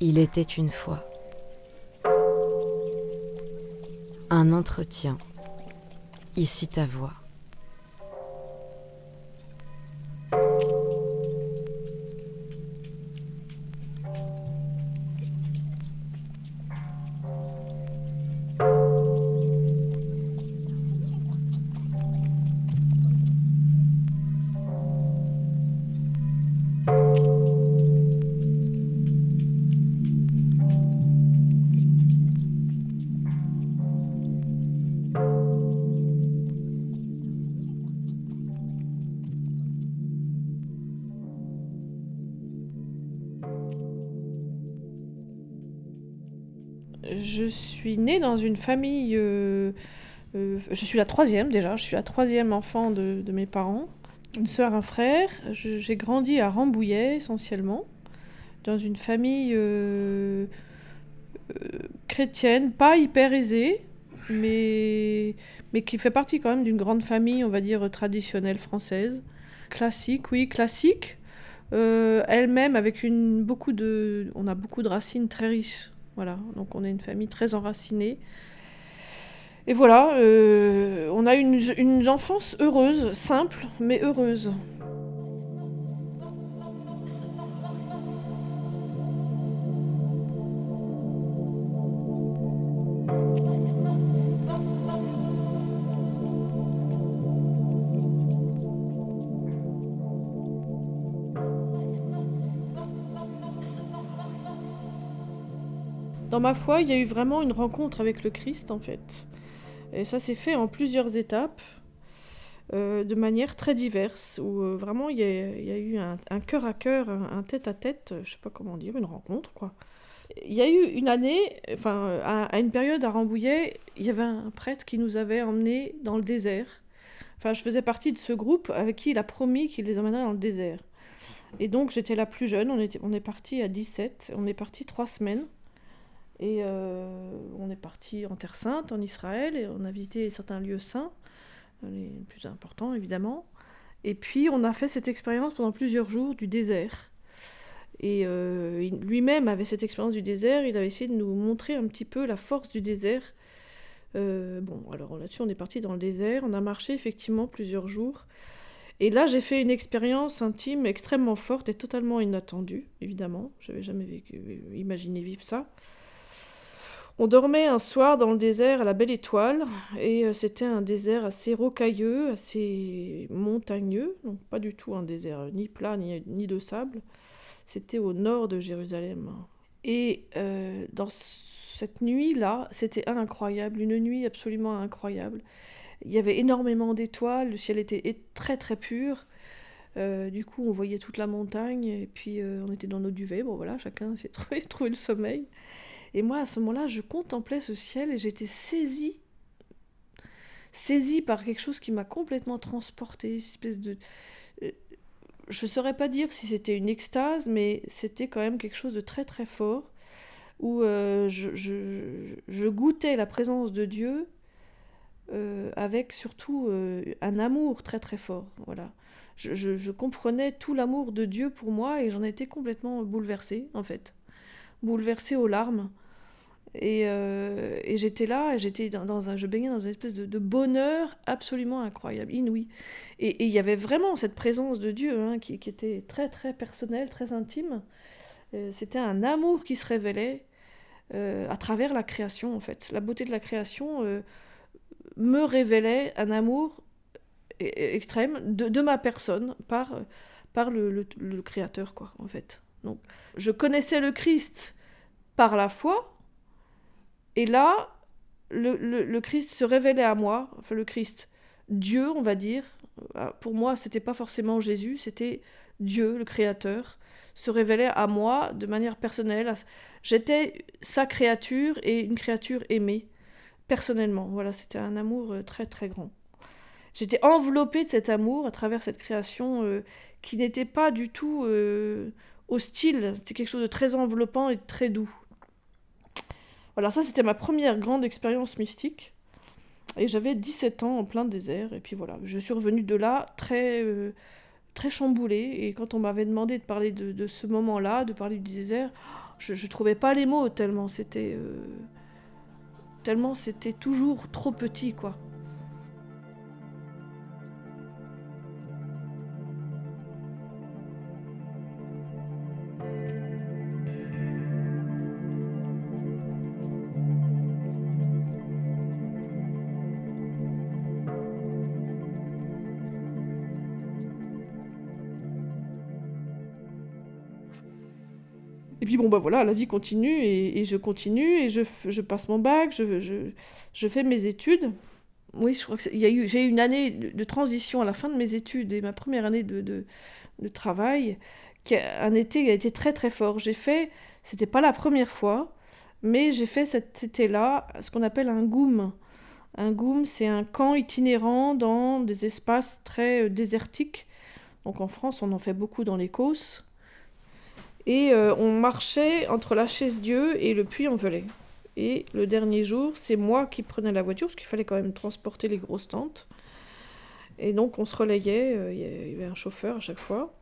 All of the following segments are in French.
Il était une fois un entretien. Ici ta voix. Une famille. euh, euh, je suis la troisième déjà. Je suis la troisième enfant de, mes parents. Une sœur, un frère. J'ai grandi à Rambouillet essentiellement, dans une famille euh, chrétienne, pas hyper aisée, mais, mais qui fait partie quand même d'une grande famille, on va dire traditionnelle française. Classique, oui, classique. Elle-même avec une beaucoup de, on a beaucoup de racines très riches. Voilà, donc on est une famille très enracinée. Et voilà, euh, on a une, une enfance heureuse, simple, mais heureuse. Dans ma foi, il y a eu vraiment une rencontre avec le Christ, en fait. Et ça s'est fait en plusieurs étapes, euh, de manière très diverse, où euh, vraiment il y, a, eu un, cœur à cœur, un, un tête à tête, je sais pas comment dire, une rencontre, quoi. Il y a eu une année, enfin, à, à une période à Rambouillet, il y avait un prêtre qui nous avait emmenés dans le désert. Enfin, je faisais partie de ce groupe avec qui il a promis qu'il les emmènerait dans le désert. Et donc, j'étais la plus jeune, on, était, on est parti à 17, on est parti trois semaines. Et euh, on est parti en Terre Sainte, en Israël, et on a visité certains lieux saints, les plus importants évidemment. Et puis on a fait cette expérience pendant plusieurs jours du désert. Et euh, lui-même avait cette expérience du désert, il avait essayé de nous montrer un petit peu la force du désert. Euh, bon, alors là-dessus on est parti dans le désert, on a marché effectivement plusieurs jours. Et là j'ai fait une expérience intime extrêmement forte et totalement inattendue, évidemment. Je n'avais jamais imaginé vivre ça. On dormait un soir dans le désert à la Belle Étoile, et euh, c'était un désert assez rocailleux, assez montagneux, donc pas du tout un désert ni plat ni, de sable. C'était au nord de Jérusalem. Et euh, dans cette nuit-là, c'était incroyable, une nuit absolument incroyable. Il y avait énormément d'étoiles, le ciel était très très pur. Euh, du coup, on voyait toute la montagne, et puis euh, on était dans nos duvets. Bon voilà, chacun s'est trouvé le sommeil. Et moi, à ce moment-là, je contemplais ce ciel et j'étais saisie, saisie par quelque chose qui m'a complètement transportée, espèce de... euh, Je ne saurais pas dire si c'était une extase, mais c'était quand même quelque chose de très très fort, où euh, je, goûtais la présence de Dieu euh, avec surtout un amour très très fort. Voilà. Je- je comprenais tout l'amour de Dieu pour moi et j'en étais complètement bouleversée, en fait bouleversée aux larmes. Et, euh, et j'étais là, et j'étais dans, un, je baignais dans une espèce de, de bonheur absolument incroyable, inouï. Et il y avait vraiment cette présence de Dieu hein, qui, qui était très très personnelle, très intime. Euh, C'était un amour qui se révélait euh, à travers la création en fait. La beauté de la création me révélait un amour e- extrême de, de ma personne par, par le, le- le Créateur quoi en fait. Donc je connaissais le Christ par la foi, et là, le, le- le Christ se révélait à moi, enfin le Christ, Dieu, on va dire. Euh, Pour moi, c'était pas forcément Jésus, c'était Dieu, le Créateur, se révélait à moi de manière personnelle. J'étais sa créature et une créature aimée, personnellement. Voilà, c'était un amour euh, très très grand. J'étais enveloppée de cet amour à travers cette création euh, qui n'était pas du tout euh, hostile, c'était quelque chose de très enveloppant et de très doux. Voilà, ça c'était ma première grande expérience mystique. Et j'avais 17 ans en plein désert. Et puis voilà, je suis revenue de là très, euh, très chamboulée. Et quand on m'avait demandé de parler de, ce moment-là, de parler du désert, je, je trouvais pas les mots tellement c'était euh, tellement c'était toujours trop petit quoi. Et puis bon, bah voilà, la vie continue et, je continue et je, passe mon bac, je, je, fais mes études. Oui, je crois que y a eu, j'ai eu une année de, transition à la fin de mes études et ma première année de, de, travail, qui a, un été qui a été très très fort. J'ai fait, c'était pas la première fois, mais j'ai fait cet été-là ce qu'on appelle un GOOM. Un GOOM, c'est un camp itinérant dans des espaces très euh, désertiques. Donc en France, on en fait beaucoup dans les Causses. Et euh, on marchait entre la chaise Dieu et le Puy-en-Velay. Et le dernier jour, c'est moi qui prenais la voiture, parce qu'il fallait quand même transporter les grosses tentes. Et donc on se relayait, euh, il y avait un chauffeur à chaque fois.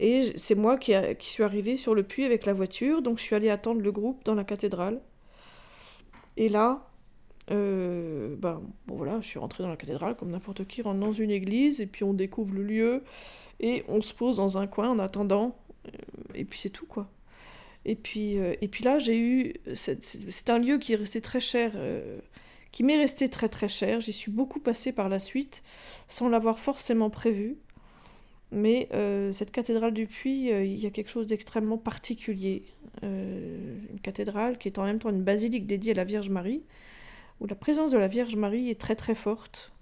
Et c'est moi qui, suis arrivée sur le puits avec la voiture, donc je suis allée attendre le groupe dans la cathédrale. Et là, euh, ben, voilà, je suis rentrée dans la cathédrale comme n'importe qui rentre dans une église, et puis on découvre le lieu, et on se pose dans un coin en attendant, et puis c'est tout quoi. Et puis, euh, et puis là, j'ai eu. C'est un lieu qui est resté très cher, euh, qui m'est resté très très cher. J'y suis beaucoup passée par la suite, sans l'avoir forcément prévu. Mais euh, cette cathédrale du Puy, euh, il y a quelque chose d'extrêmement particulier. Euh, une cathédrale qui est en même temps une basilique dédiée à la Vierge Marie, où la présence de la Vierge Marie est très très forte.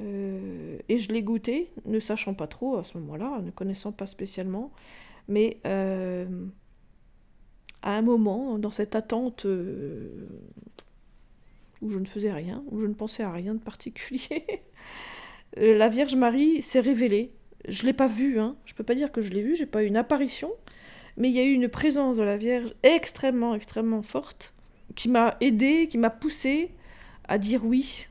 Euh, et je l'ai goûté, ne sachant pas trop à ce moment-là, ne connaissant pas spécialement. Mais euh, à un moment, dans cette attente euh, où je ne faisais rien, où je ne pensais à rien de particulier, euh, la Vierge Marie s'est révélée. Je ne l'ai pas vue, hein. je ne peux pas dire que je l'ai vue, j'ai pas eu une apparition, mais il y a eu une présence de la Vierge extrêmement, extrêmement forte, qui m'a aidée, qui m'a poussée à dire oui,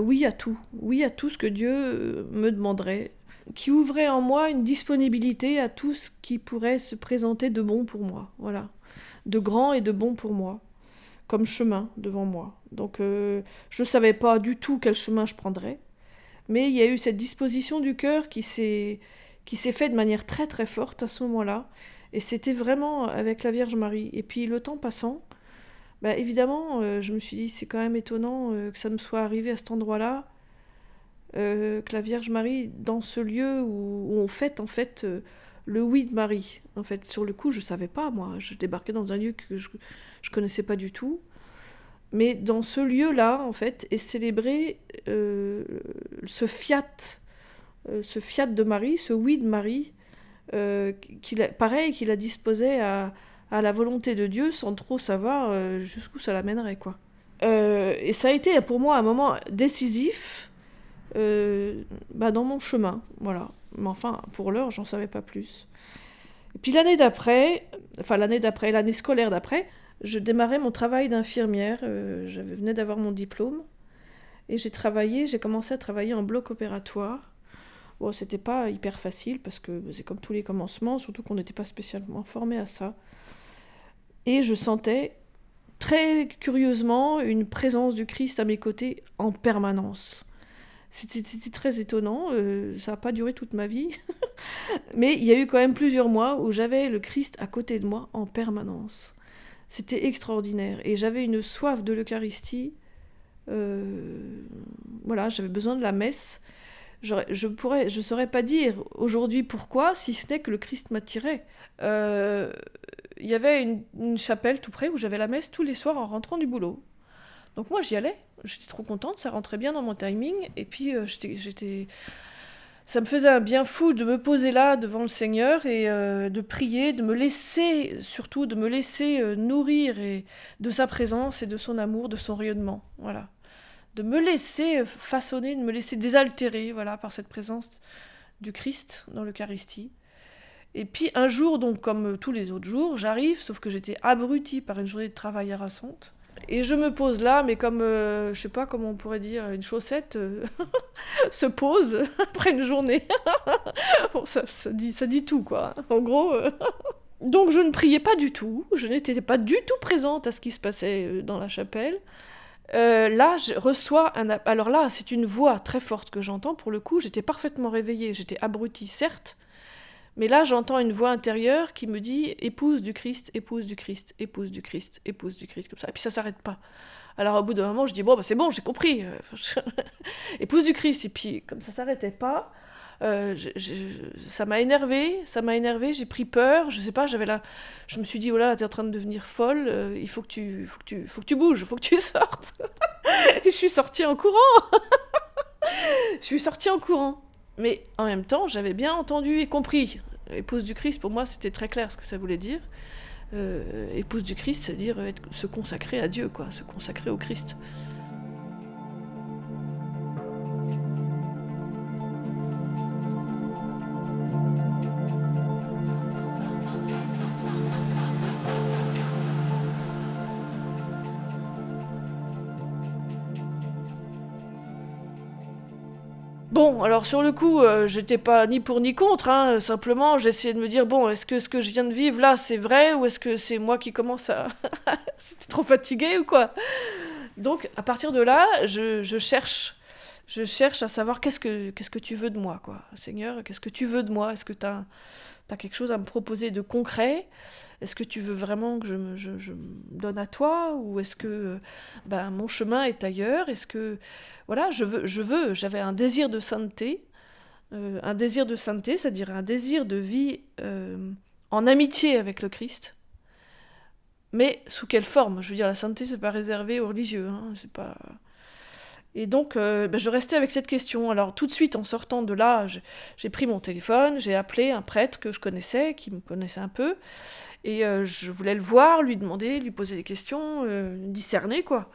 oui à tout, oui à tout ce que Dieu me demanderait, qui ouvrait en moi une disponibilité à tout ce qui pourrait se présenter de bon pour moi, voilà, de grand et de bon pour moi, comme chemin devant moi. Donc euh, je ne savais pas du tout quel chemin je prendrais, mais il y a eu cette disposition du cœur qui s'est qui s'est fait de manière très très forte à ce moment-là, et c'était vraiment avec la Vierge Marie. Et puis le temps passant, bah, évidemment, euh, je me suis dit c'est quand même étonnant euh, que ça me soit arrivé à cet endroit-là euh, que la Vierge Marie, dans ce lieu où, on fête en fait euh, le oui de Marie. En fait, sur le coup, je savais pas, moi. Je débarquais dans un lieu que je, je connaissais pas du tout. Mais dans ce lieu-là, en fait, est célébré euh, ce fiat, ce fiat de Marie, ce oui de Marie, qu'il a- pareil, qu'il a disposé à, à la volonté de Dieu sans trop savoir jusqu'où ça l'amènerait, quoi. Et ça a été pour moi un moment décisif bah, dans mon chemin, voilà. Mais enfin, pour l'heure, j'en savais pas plus. Et puis l'année d'après, enfin l'année d'après, l'année scolaire d'après, je démarrais mon travail d'infirmière. euh, je venais d'avoir mon diplôme et j'ai travaillé, j'ai commencé à travailler en bloc opératoire. Bon, c'était pas hyper facile parce que c'est comme tous les commencements, surtout qu'on n'était pas spécialement formé à ça. Et je sentais très curieusement une présence du Christ à mes côtés en permanence. C'était très étonnant, euh, ça n'a pas duré toute ma vie, mais il y a eu quand même plusieurs mois où j'avais le Christ à côté de moi en permanence. C'était extraordinaire et j'avais une soif de l'Eucharistie. euh, voilà, j'avais besoin de la messe. J'aurais- Je pourrais, je saurais pas dire aujourd'hui pourquoi, si ce n'est que le Christ m'attirait. Euh, Il y avait une, une chapelle tout près où j'avais la messe tous les soirs en rentrant du boulot. Donc moi j'y allais, j'étais trop contente, ça rentrait bien dans mon timing, et puis euh, j'étais, ça me faisait un bien fou de me poser là devant le Seigneur et euh, de prier, de me laisser, surtout de me laisser euh, nourrir et de sa présence et de son amour, de son rayonnement, voilà. De me laisser façonner, de me laisser désaltérer, voilà, par cette présence du Christ dans l'Eucharistie. Et puis un jour, donc comme tous les autres jours, j'arrive, sauf que j'étais abrutie par une journée de travail harassante. Et je me pose là, mais comme, euh, je sais pas comment on pourrait dire, une chaussette euh, se pose après une journée. bon, ça, ça dit, tout, quoi. En gros. euh, Donc je ne priais pas du tout, je n'étais pas du tout présente à ce qui se passait euh, dans la chapelle. Là, je reçois un... Alors là, c'est une voix très forte que j'entends. Pour le coup, j'étais parfaitement réveillée. J'étais abrutie, certes. Mais là, j'entends une voix intérieure qui me dit épouse du Christ, épouse du Christ, épouse du Christ, épouse du Christ, comme ça. Et puis ça s'arrête pas. Alors au bout d'un moment, je dis bon, bah, c'est bon, j'ai compris. épouse du Christ. Et puis, comme ça s'arrêtait pas, euh, ça m'a énervé, ça m'a énervé, j'ai pris peur, je sais pas, j'avais là, je me suis dit oh là, t'es en train de devenir folle, euh, il faut que tu, faut que tu, faut que tu bouges, faut que tu sortes. et je suis sortie en courant. je suis sortie en courant. Mais en même temps, j'avais bien entendu et compris. Épouse du Christ, pour moi, c'était très clair ce que ça voulait dire. Euh, épouse du Christ, c'est-à-dire se consacrer à Dieu, quoi, se consacrer au Christ. Bon, alors sur le coup, euh, j'étais pas ni pour ni contre, hein, simplement j'essayais de me dire, bon, est-ce que ce que je viens de vivre là, c'est vrai, ou est-ce que c'est moi qui commence à... C'était trop fatigué ou quoi? Donc, à partir de là, je, cherche, je cherche à savoir qu'est-ce que, qu'est-ce que tu veux de moi, quoi. Seigneur, qu'est-ce que tu veux de moi? Est-ce que tu as, quelque chose à me proposer de concret? Est-ce que tu veux vraiment que je me, je, donne à toi? Ou est-ce que ben, mon chemin est ailleurs? Est-ce que voilà, je veux, je veux, j'avais un désir de sainteté, euh, un désir de sainteté, c'est-à-dire un désir de vie euh, en amitié avec le Christ. Mais sous quelle forme? Je veux dire, la sainteté, c'est pas réservé aux religieux, hein, c'est pas. Et donc, euh, ben, je restais avec cette question. Alors, tout de suite, en sortant de là, j'ai pris mon téléphone, j'ai appelé un prêtre que je connaissais, qui me connaissait un peu, et euh, je voulais le voir, lui demander, lui poser des questions, euh, discerner quoi.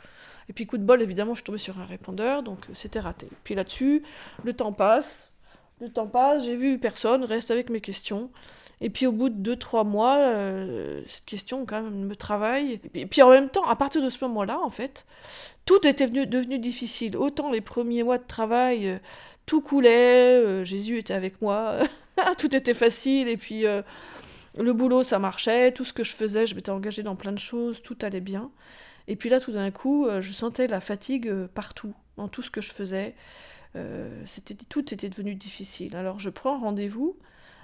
Et puis coup de bol, évidemment, je suis tombée sur un répondeur, donc c'était raté. Puis là-dessus, le temps passe, le temps passe, j'ai vu personne, reste avec mes questions. Et puis au bout de 2-3 mois, cette question quand même me travaille. Et puis, en même temps, à partir de ce moment-là, en fait, tout était venu, devenu difficile. Autant les premiers mois de travail, tout coulait, Jésus était avec moi, tout était facile, et puis le boulot, ça marchait, tout ce que je faisais, je m'étais engagée dans plein de choses, tout allait bien. Et puis là, tout d'un coup, euh, je sentais la fatigue euh, partout, dans tout ce que je faisais. Euh, tout était devenu difficile. Alors je prends rendez-vous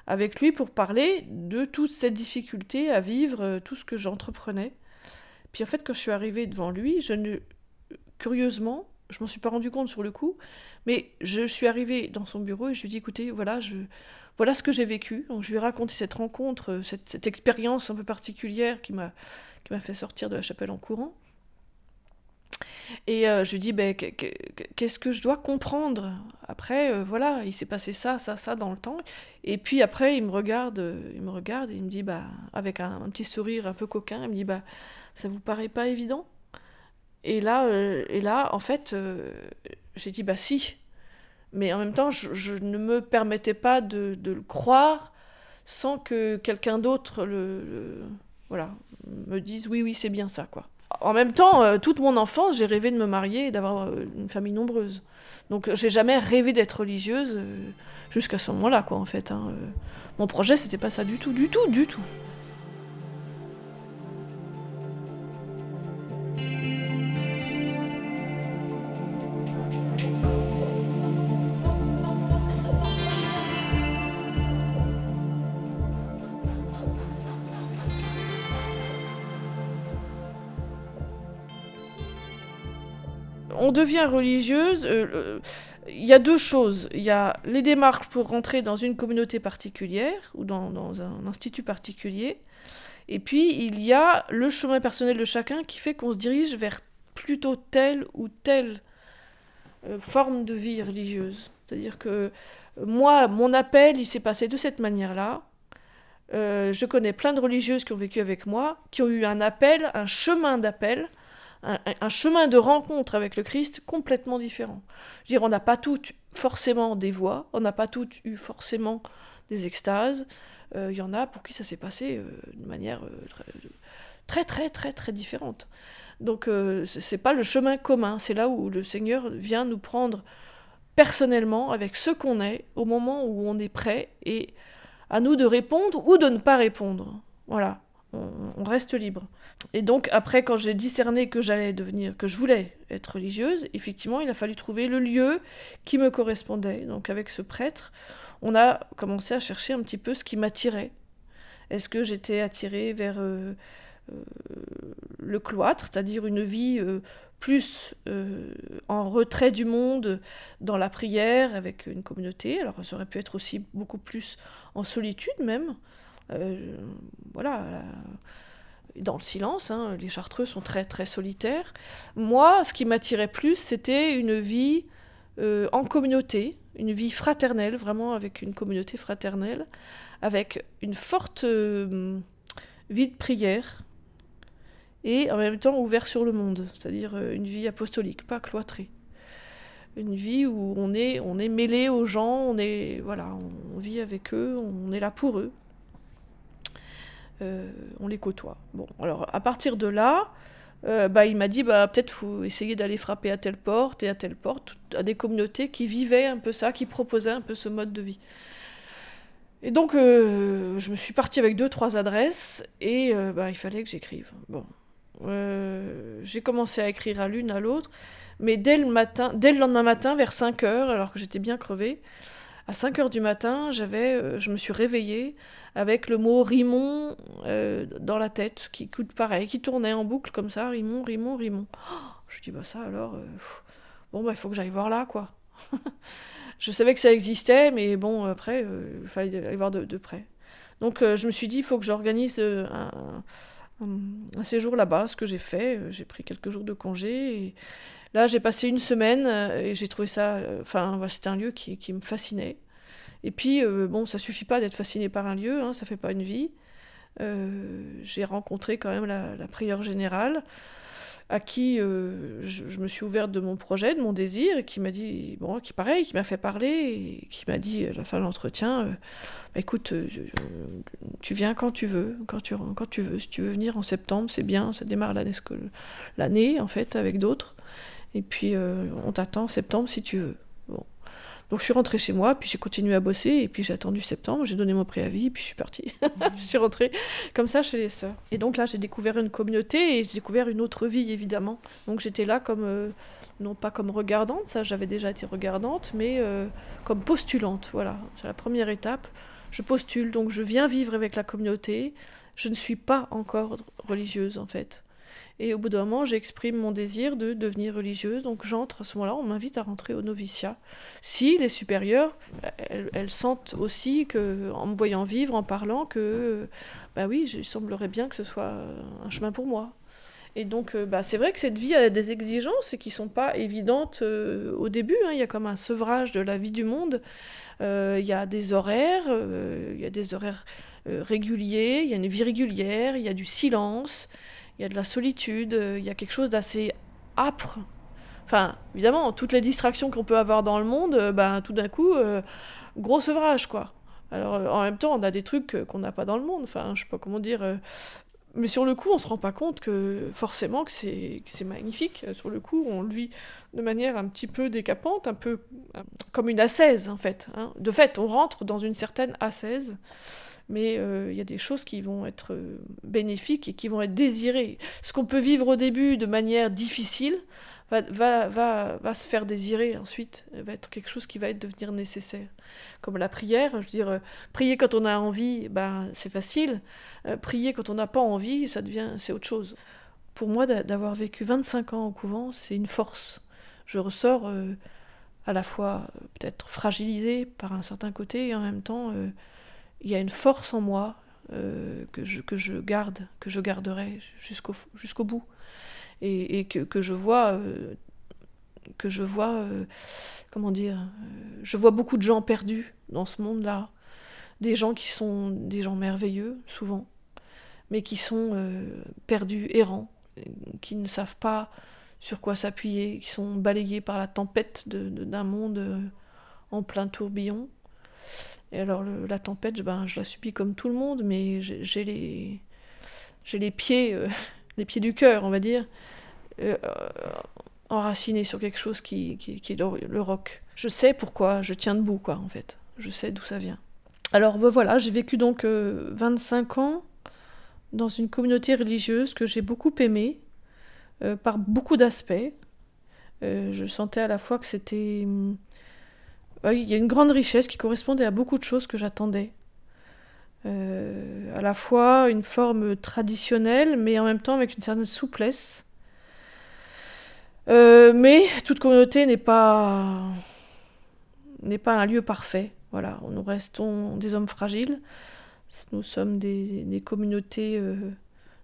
avec lui pour parler de toute cette difficulté à vivre tout ce que j'entreprenais. Puis en fait, quand je suis arrivée devant lui, je ne... curieusement, je m'en suis pas rendu compte sur le coup, mais je suis arrivée dans son bureau et je lui ai dit, écoutez, voilà, je voilà ce que j'ai vécu. je lui ai raconté cette rencontre, euh, cette, expérience un peu particulière qui m'a fait sortir de la chapelle en courant. Et euh, je lui dis, ben, qu'est-ce que je dois comprendre Après, euh, voilà, il s'est passé ça, ça, ça dans le temps. Et puis après, il me regarde, il me regarde et il me dit, bah, avec un, petit sourire un peu coquin, il me dit, bah, ça vous paraît pas évident? Et là, et là, en fait, j'ai dit, bah si, mais en même temps, je, ne me permettais pas de, le croire sans que quelqu'un d'autre le, voilà, me dise oui, oui, c'est bien ça, quoi. En même temps, euh, toute mon enfance, j'ai rêvé de me marier et d'avoir euh, une famille nombreuse. Donc, j'ai jamais rêvé d'être religieuse euh, jusqu'à ce moment-là, quoi, en fait. Hein, mon projet, c'était pas ça du tout, du tout, du tout. Devient religieuse, euh, euh, il y a deux choses. Il y a les démarches pour rentrer dans une communauté particulière ou dans, un institut particulier. Et puis, il y a le chemin personnel de chacun qui fait qu'on se dirige vers plutôt telle ou telle euh, forme de vie religieuse. C'est-à-dire que moi, mon appel, il s'est passé de cette manière-là. je connais plein de religieuses qui ont vécu avec moi, qui ont eu un appel, un chemin d'appel, un, chemin de rencontre avec le Christ complètement différent. Je veux dire, on n'a pas toutes forcément des voix, on n'a pas toutes eu forcément des extases. Euh, il y en a pour qui ça s'est passé euh, de manière euh, très, très, très, très, différente. Donc, c'est pas le chemin commun, c'est là où le Seigneur vient nous prendre personnellement avec ce qu'on est au moment où on est prêt et à nous de répondre ou de ne pas répondre. Voilà, on, reste libre. Et donc après, quand j'ai discerné que j'allais devenir, que je voulais être religieuse, effectivement, il a fallu trouver le lieu qui me correspondait. Donc avec ce prêtre, on a commencé à chercher un petit peu ce qui m'attirait. Est-ce que j'étais attirée vers euh, euh, le cloître, c'est-à-dire une vie euh, plus en retrait du monde, dans la prière, avec une communauté? Alors ça aurait pu être aussi beaucoup plus en solitude même. Voilà, dans le silence, hein, les chartreux sont très très solitaires. Moi, ce qui m'attirait plus, c'était une vie en communauté, une vie fraternelle, vraiment avec une communauté fraternelle, avec une forte euh, vie de prière et en même temps ouvert sur le monde, c'est-à-dire euh, une vie apostolique, pas cloîtrée. Une vie où on est, on est mêlé aux gens, on, est, voilà, on vit avec eux, on est là pour eux. Euh, on les côtoie. Bon, alors à partir de là, bah, il m'a dit bah, peut-être faut essayer d'aller frapper à telle porte et à telle porte, à des communautés qui vivaient un peu ça, qui proposaient un peu ce mode de vie. Et donc, euh, je me suis partie avec deux, trois adresses, et euh, bah, il fallait que j'écrive. Bon. Euh, j'ai commencé à écrire à l'une, à l'autre, mais dès le, matin, dès le lendemain matin, vers 5 heures, alors que j'étais bien crevée, à 5 heures du matin, j'avais, je me suis réveillée avec le mot Rimon dans la tête, qui coûte pareil, qui tournait en boucle comme ça, Rimon, Rimon, Rimon. Oh, je dis, bah ça alors, bon, bah il faut que j'aille voir là, quoi. je savais que ça existait, mais bon, après, euh, il fallait aller voir de, près. Donc euh, je me suis dit, il faut que j'organise euh, un, séjour là-bas, ce que j'ai fait. J'ai pris quelques jours de congé. Là, j'ai passé une semaine et j'ai trouvé ça. Enfin, c'était un lieu qui, me fascinait. Et puis, bon, ça suffit pas d'être fasciné par un lieu, hein, ça fait pas une vie. j'ai rencontré quand même la, prieure générale à qui euh, je, me suis ouverte de mon projet, de mon désir, et qui m'a dit, bon, qui pareil, qui m'a fait parler, et qui m'a dit à la fin de l'entretien, euh, bah, écoute, euh, tu viens quand tu veux, quand tu veux, si tu veux venir en septembre, c'est bien, ça démarre l'année, en fait, avec d'autres, et puis on t'attend en septembre si tu veux. Donc je suis rentrée chez moi, puis j'ai continué à bosser, et puis j'ai attendu septembre, j'ai donné mon préavis, puis je suis partie. je suis rentrée comme ça chez les sœurs. Et donc là, j'ai découvert une communauté, et j'ai découvert une autre vie, évidemment. Donc j'étais là comme, euh, non pas comme regardante, ça j'avais déjà été regardante, mais euh, comme postulante, voilà. C'est la première étape. Je postule, donc je viens vivre avec la communauté. Je ne suis pas encore religieuse, en fait. Et au bout d'un moment, j'exprime mon désir de devenir religieuse. Donc j'entre à ce moment-là, on m'invite à rentrer au noviciat. Si les supérieures, elles, sentent aussi que, en me voyant vivre, en parlant, que, bah oui, il semblerait bien que ce soit un chemin pour moi. Et donc, euh, bah, c'est vrai que cette vie a des exigences qui sont pas évidentes euh, au début. Hein. Il y a comme un sevrage de la vie du monde. Euh, il y a des horaires, il y a des horaires réguliers, il y a une vie régulière, il y a du silence il y a de la solitude, euh, il y a quelque chose d'assez âpre. Enfin, évidemment, toutes les distractions qu'on peut avoir dans le monde, euh, ben, tout d'un coup, euh, gros sevrage, quoi. Alors, en même temps, on a des trucs qu'on n'a pas dans le monde. Enfin, je sais pas comment dire. mais sur le coup, on se rend pas compte que forcément que c'est magnifique. Sur le coup, on le vit de manière un petit peu décapante, un peu comme une assaise, en fait. Hein. De fait, on rentre dans une certaine assaise mais euh, il y a des choses qui vont être euh, bénéfiques et qui vont être désirées. Ce qu'on peut vivre au début de manière difficile va, va, va, va, se faire désirer ensuite, va être quelque chose qui va être devenir nécessaire. Comme la prière, je veux dire, euh, prier quand on a envie, ben, c'est facile. prier quand on n'a pas envie, ça devient, c'est autre chose. Pour moi, d'avoir vécu 25 ans au couvent, c'est une force. Je ressors à la fois peut-être fragilisée par un certain côté et en même temps il y a une force en moi euh, que, je, garde, que je garderai jusqu'au bout. Et, que, je vois, euh, que je vois, euh, comment dire, je vois beaucoup de gens perdus dans ce monde-là. Des gens qui sont des gens merveilleux, souvent, mais qui sont perdus, errants, qui ne savent pas sur quoi s'appuyer, qui sont balayés par la tempête d'un monde en plein tourbillon. Et alors la tempête, ben, je la subis comme tout le monde, mais j'ai les, les pieds, euh, les pieds du cœur, on va dire, euh, enracinés sur quelque chose qui, qui, est le, rock. Je sais pourquoi je tiens debout, quoi, en fait. Je sais d'où ça vient. Alors ben, voilà, j'ai vécu donc 25 euh, ans dans une communauté religieuse que j'ai beaucoup aimée, euh, par beaucoup d'aspects. Euh, je sentais à la fois que c'était... Hum, il y a une grande richesse qui correspondait à beaucoup de choses que j'attendais. à la fois une forme traditionnelle, mais en même temps avec une certaine souplesse. mais toute communauté n'est pas n'est pas un lieu parfait. Voilà, nous restons des hommes fragiles. Nous sommes des, communautés euh,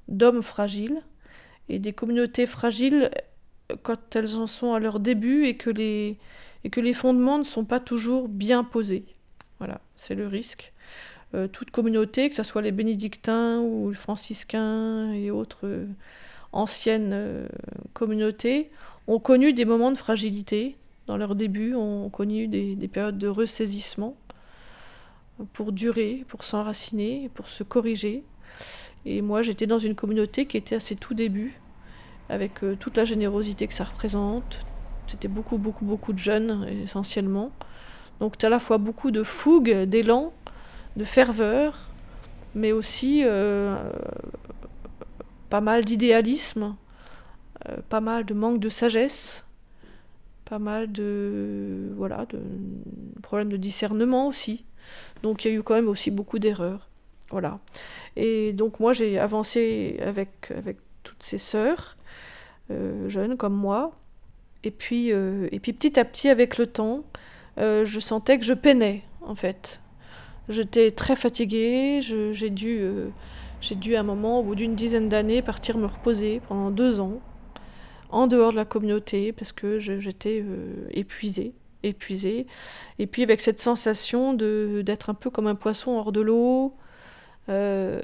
d'hommes fragiles et des communautés fragiles quand elles en sont à leur début et que les, et que les fondements ne sont pas toujours bien posés. Voilà, c'est le risque. Euh, toute communauté, que ce soit les bénédictins ou les franciscains et autres euh, anciennes communautés, ont connu des moments de fragilité dans leur début, ont connu des, des périodes de ressaisissement pour durer, pour s'enraciner, pour se corriger. Et moi, j'étais dans une communauté qui était à ses tout débuts, avec euh, toute la générosité que ça représente. C'était beaucoup, beaucoup, beaucoup de jeunes, essentiellement. Donc, tu à la fois beaucoup de fougue, d'élan, de ferveur, mais aussi euh, pas mal d'idéalisme, euh, pas mal de manque de sagesse, pas mal de voilà de problèmes de discernement aussi. Donc il y a eu quand même aussi beaucoup d'erreurs. Voilà. Et donc moi j'ai avancé avec, avec toutes ces sœurs, euh, jeunes comme moi. Et puis, euh, et puis petit à petit, avec le temps, euh, je sentais que je peinais, en fait. J'étais très fatiguée, j'ai dû, j'ai dû à un moment, au bout d'une dizaine d'années, partir me reposer pendant deux ans, en dehors de la communauté, parce que j'étais épuisée épuisé. Et puis avec cette sensation d'être un peu comme un poisson hors de l'eau, euh,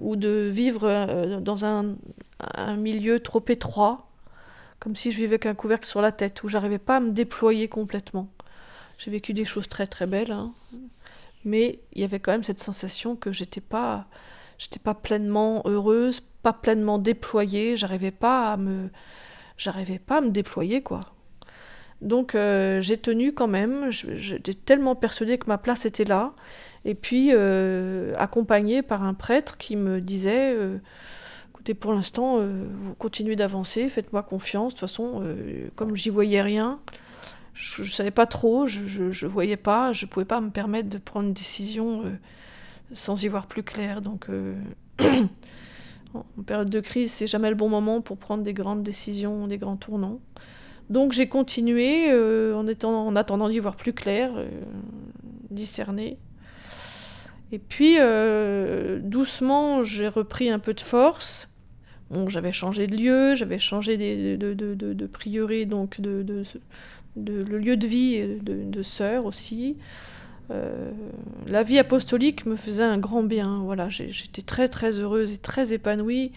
ou de vivre euh, dans un, un, milieu trop étroit, comme si je vivais avec un couvercle sur la tête, où j'arrivais pas à me déployer complètement. J'ai vécu des choses très très belles, hein. mais il y avait quand même cette sensation que j'étais pas, j'étais pas pleinement heureuse, pas pleinement déployée, j'arrivais pas à me, j'arrivais pas à me déployer quoi. Donc euh, j'ai tenu quand même, j'étais tellement persuadée que ma place était là, et puis euh, accompagnée par un prêtre qui me disait, euh, écoutez pour l'instant, vous continuez d'avancer, faites-moi confiance, de toute façon, comme j'y voyais rien, je ne savais pas trop, je ne voyais pas, je ne pouvais pas me permettre de prendre une décision sans y voir plus clair. Donc en période de crise, c'est jamais le bon moment pour prendre des grandes décisions, des grands tournants. Donc j'ai continué euh, en, attendant d'y voir plus clair, euh, discerner. Et puis doucement, j'ai repris un peu de force. J'avais changé de lieu, j'avais changé de, de, de, de, prieuré, donc de, le lieu de vie de, sœur aussi. Euh, la vie apostolique me faisait un grand bien. Voilà, j'étais très très heureuse et très épanouie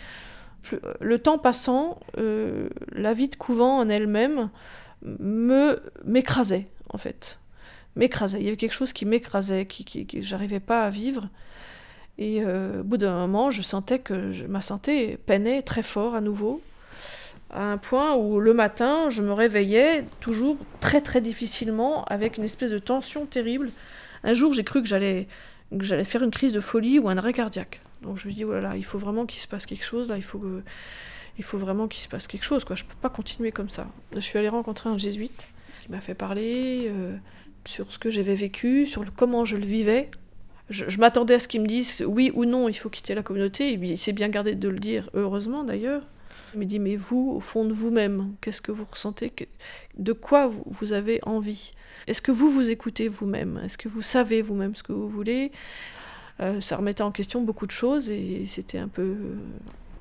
le temps passant, euh, la vie de couvent en elle-même me m'écrasait en fait, m'écrasait. Il y avait quelque chose qui m'écrasait, qui, qui, j'arrivais pas à vivre. Et euh, au bout d'un moment, je sentais que ma santé peinait très fort à nouveau, à un point où le matin, je me réveillais toujours très très difficilement, avec une espèce de tension terrible. Un jour, j'ai cru que j'allais que j'allais faire une crise de folie ou un arrêt cardiaque. Donc je me dis, voilà, il faut vraiment qu'il se passe quelque chose, là, il faut, que, il faut vraiment qu'il se passe quelque chose, quoi. Je peux pas continuer comme ça. Je suis allée rencontrer un jésuite qui m'a fait parler euh, sur ce que j'avais vécu, sur comment je le vivais. Je, m'attendais à ce qu'il me dise oui ou non, il faut quitter la communauté. il s'est bien gardé de le dire, heureusement d'ailleurs. Il me dit, mais vous, au fond de vous-même, qu'est-ce que vous ressentez De quoi vous avez envie? Est-ce que vous vous écoutez vous-même? Est-ce que vous savez vous-même ce que vous voulez? Euh, ça remettait en question beaucoup de choses et c'était un peu,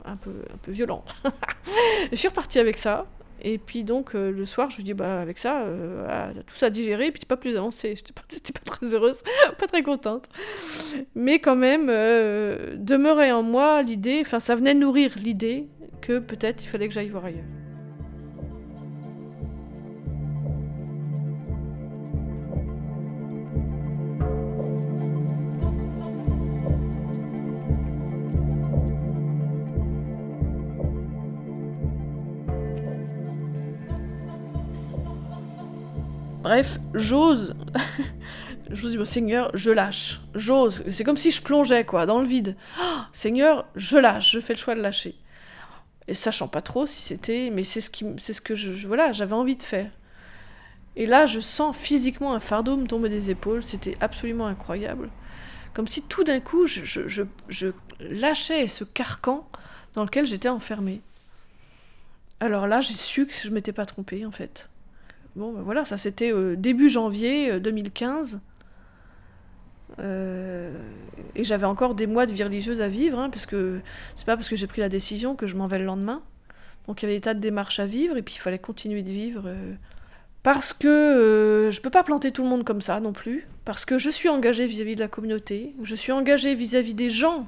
un peu, un peu violent. je suis repartie avec ça. Et puis donc euh, le soir, je me dis bah avec ça, euh, tout ça digéré, puis pas plus avancé. J'étais pas, pas très heureuse, pas très contente. Mais quand même, demeurait en moi l'idée, enfin ça venait nourrir l'idée que peut-être il fallait que j'aille voir ailleurs. Bref, j'ose, je vous dis, Seigneur, je lâche, j'ose. C'est comme si je plongeais, quoi, dans le vide. Oh, Seigneur, je lâche, je fais le choix de lâcher. Et sachant pas trop si c'était, mais c'est ce, qui, ce que je, voilà, j'avais envie de faire. Et là, je sens physiquement un fardeau me tomber des épaules, c'était absolument incroyable. Comme si tout d'un coup, je, je, je, lâchais ce carcan dans lequel j'étais enfermée. Alors là, j'ai su que je m'étais pas trompée, en fait. Bon, ben voilà, ça c'était euh, début janvier 2015. Euh, euh, et j'avais encore des mois de vie religieuse à vivre, hein, parce que c'est pas parce que j'ai pris la décision que je m'en vais le lendemain. Donc il y avait des tas de démarches à vivre, et puis il fallait continuer de vivre. parce que je peux pas planter tout le monde comme ça non plus. Parce que je suis engagée vis-à-vis de la communauté, je suis engagée vis-à-vis des gens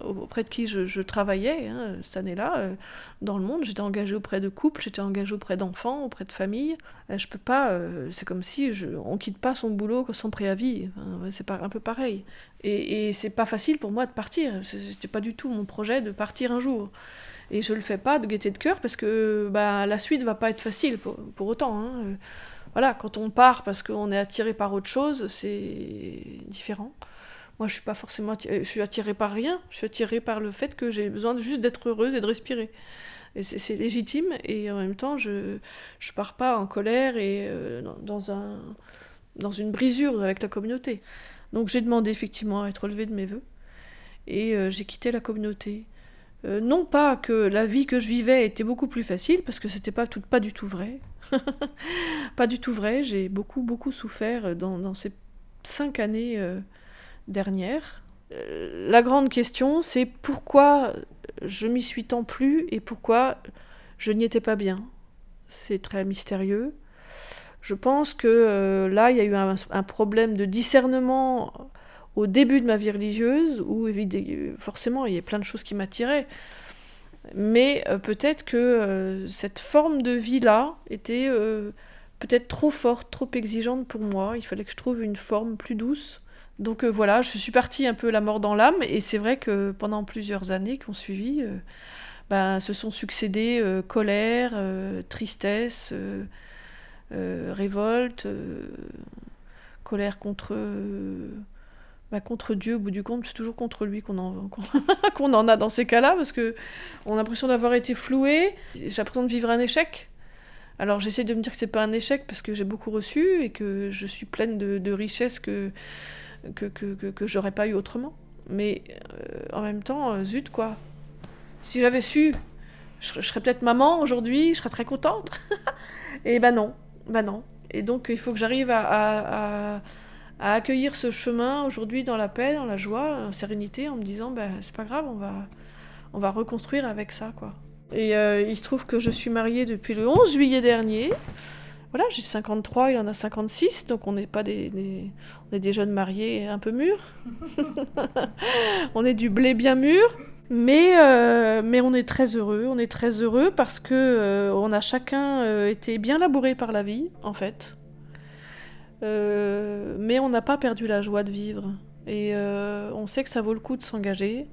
auprès de qui je, travaillais hein, cette année-là euh, dans le monde. J'étais engagée auprès de couples, j'étais engagée auprès d'enfants, auprès de familles. Euh, je peux pas, euh, c'est comme si je, on quitte pas son boulot sans préavis. c'est un peu pareil. Et, et c'est pas facile pour moi de partir. C'était pas du tout mon projet de partir un jour. Et je le fais pas de gaieté de cœur parce que bah, la suite va pas être facile pour, pour autant. Hein. Voilà, quand on part parce qu'on est attiré par autre chose, c'est différent. Moi, je suis pas forcément attirée, je suis attirée par rien. Je suis attirée par le fait que j'ai besoin juste d'être heureuse et de respirer. Et c'est légitime. Et en même temps, je je pars pas en colère et euh, dans, un dans une brisure avec la communauté. Donc j'ai demandé effectivement à être relevée de mes voeux. Et euh, j'ai quitté la communauté. Euh, non pas que la vie que je vivais était beaucoup plus facile, parce que c'était pas, tout, pas du tout vrai. pas du tout vrai. J'ai beaucoup, beaucoup souffert dans ces cinq années dernière. Euh, la grande question, c'est pourquoi je m'y suis tant plu et pourquoi je n'y étais pas bien. C'est très mystérieux. Je pense que euh, là, il y a eu un, problème de discernement au début de ma vie religieuse, où forcément, il y a plein de choses qui m'attiraient. Mais euh, peut-être que cette forme de vie-là était peut-être trop forte, trop exigeante pour moi. Il fallait que je trouve une forme plus douce donc euh, voilà, je suis partie un peu la mort dans l'âme, et c'est vrai que pendant plusieurs années qui ont suivi, euh, ben, se sont succédés euh, colère, tristesse, révolte, colère contre, ben, contre Dieu, au bout du compte, c'est toujours contre lui qu'on en, qu'on en a dans ces cas-là, parce que on a l'impression d'avoir été floué, j'ai l'impression de vivre un échec. Alors j'essaie de me dire que c'est pas un échec parce que j'ai beaucoup reçu et que je suis pleine de richesses que que, que, que, que j'aurais pas eu autrement. Mais euh, en même temps, euh, zut quoi. Si j'avais su, je, serais peut-être maman aujourd'hui, je serais très contente. et ben non, ben non. Et donc il faut que j'arrive à, à, à, accueillir ce chemin aujourd'hui dans la paix, dans la joie, en sérénité, en me disant ben c'est pas grave, on va, on va reconstruire avec ça quoi. Et euh, il se trouve que je suis mariée depuis le 11 juillet dernier. Voilà, j'ai 53, il en a 56, donc on n'est pas des, on est des jeunes mariés un peu mûrs. on est du blé bien mûr, mais, euh, mais on est très heureux. On est très heureux parce que euh, on a chacun euh, été bien labouré par la vie, en fait. mais on n'a pas perdu la joie de vivre. Et on sait que ça vaut le coup de s'engager.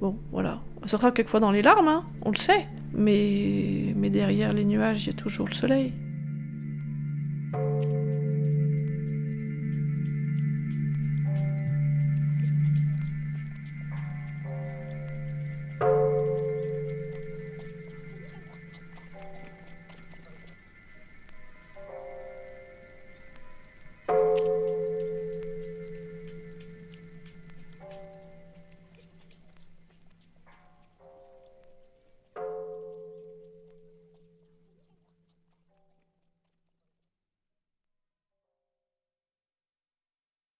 Bon, voilà. Ça sera quelquefois dans les larmes, hein, on le sait. Mais, mais derrière les nuages, il y a toujours le soleil.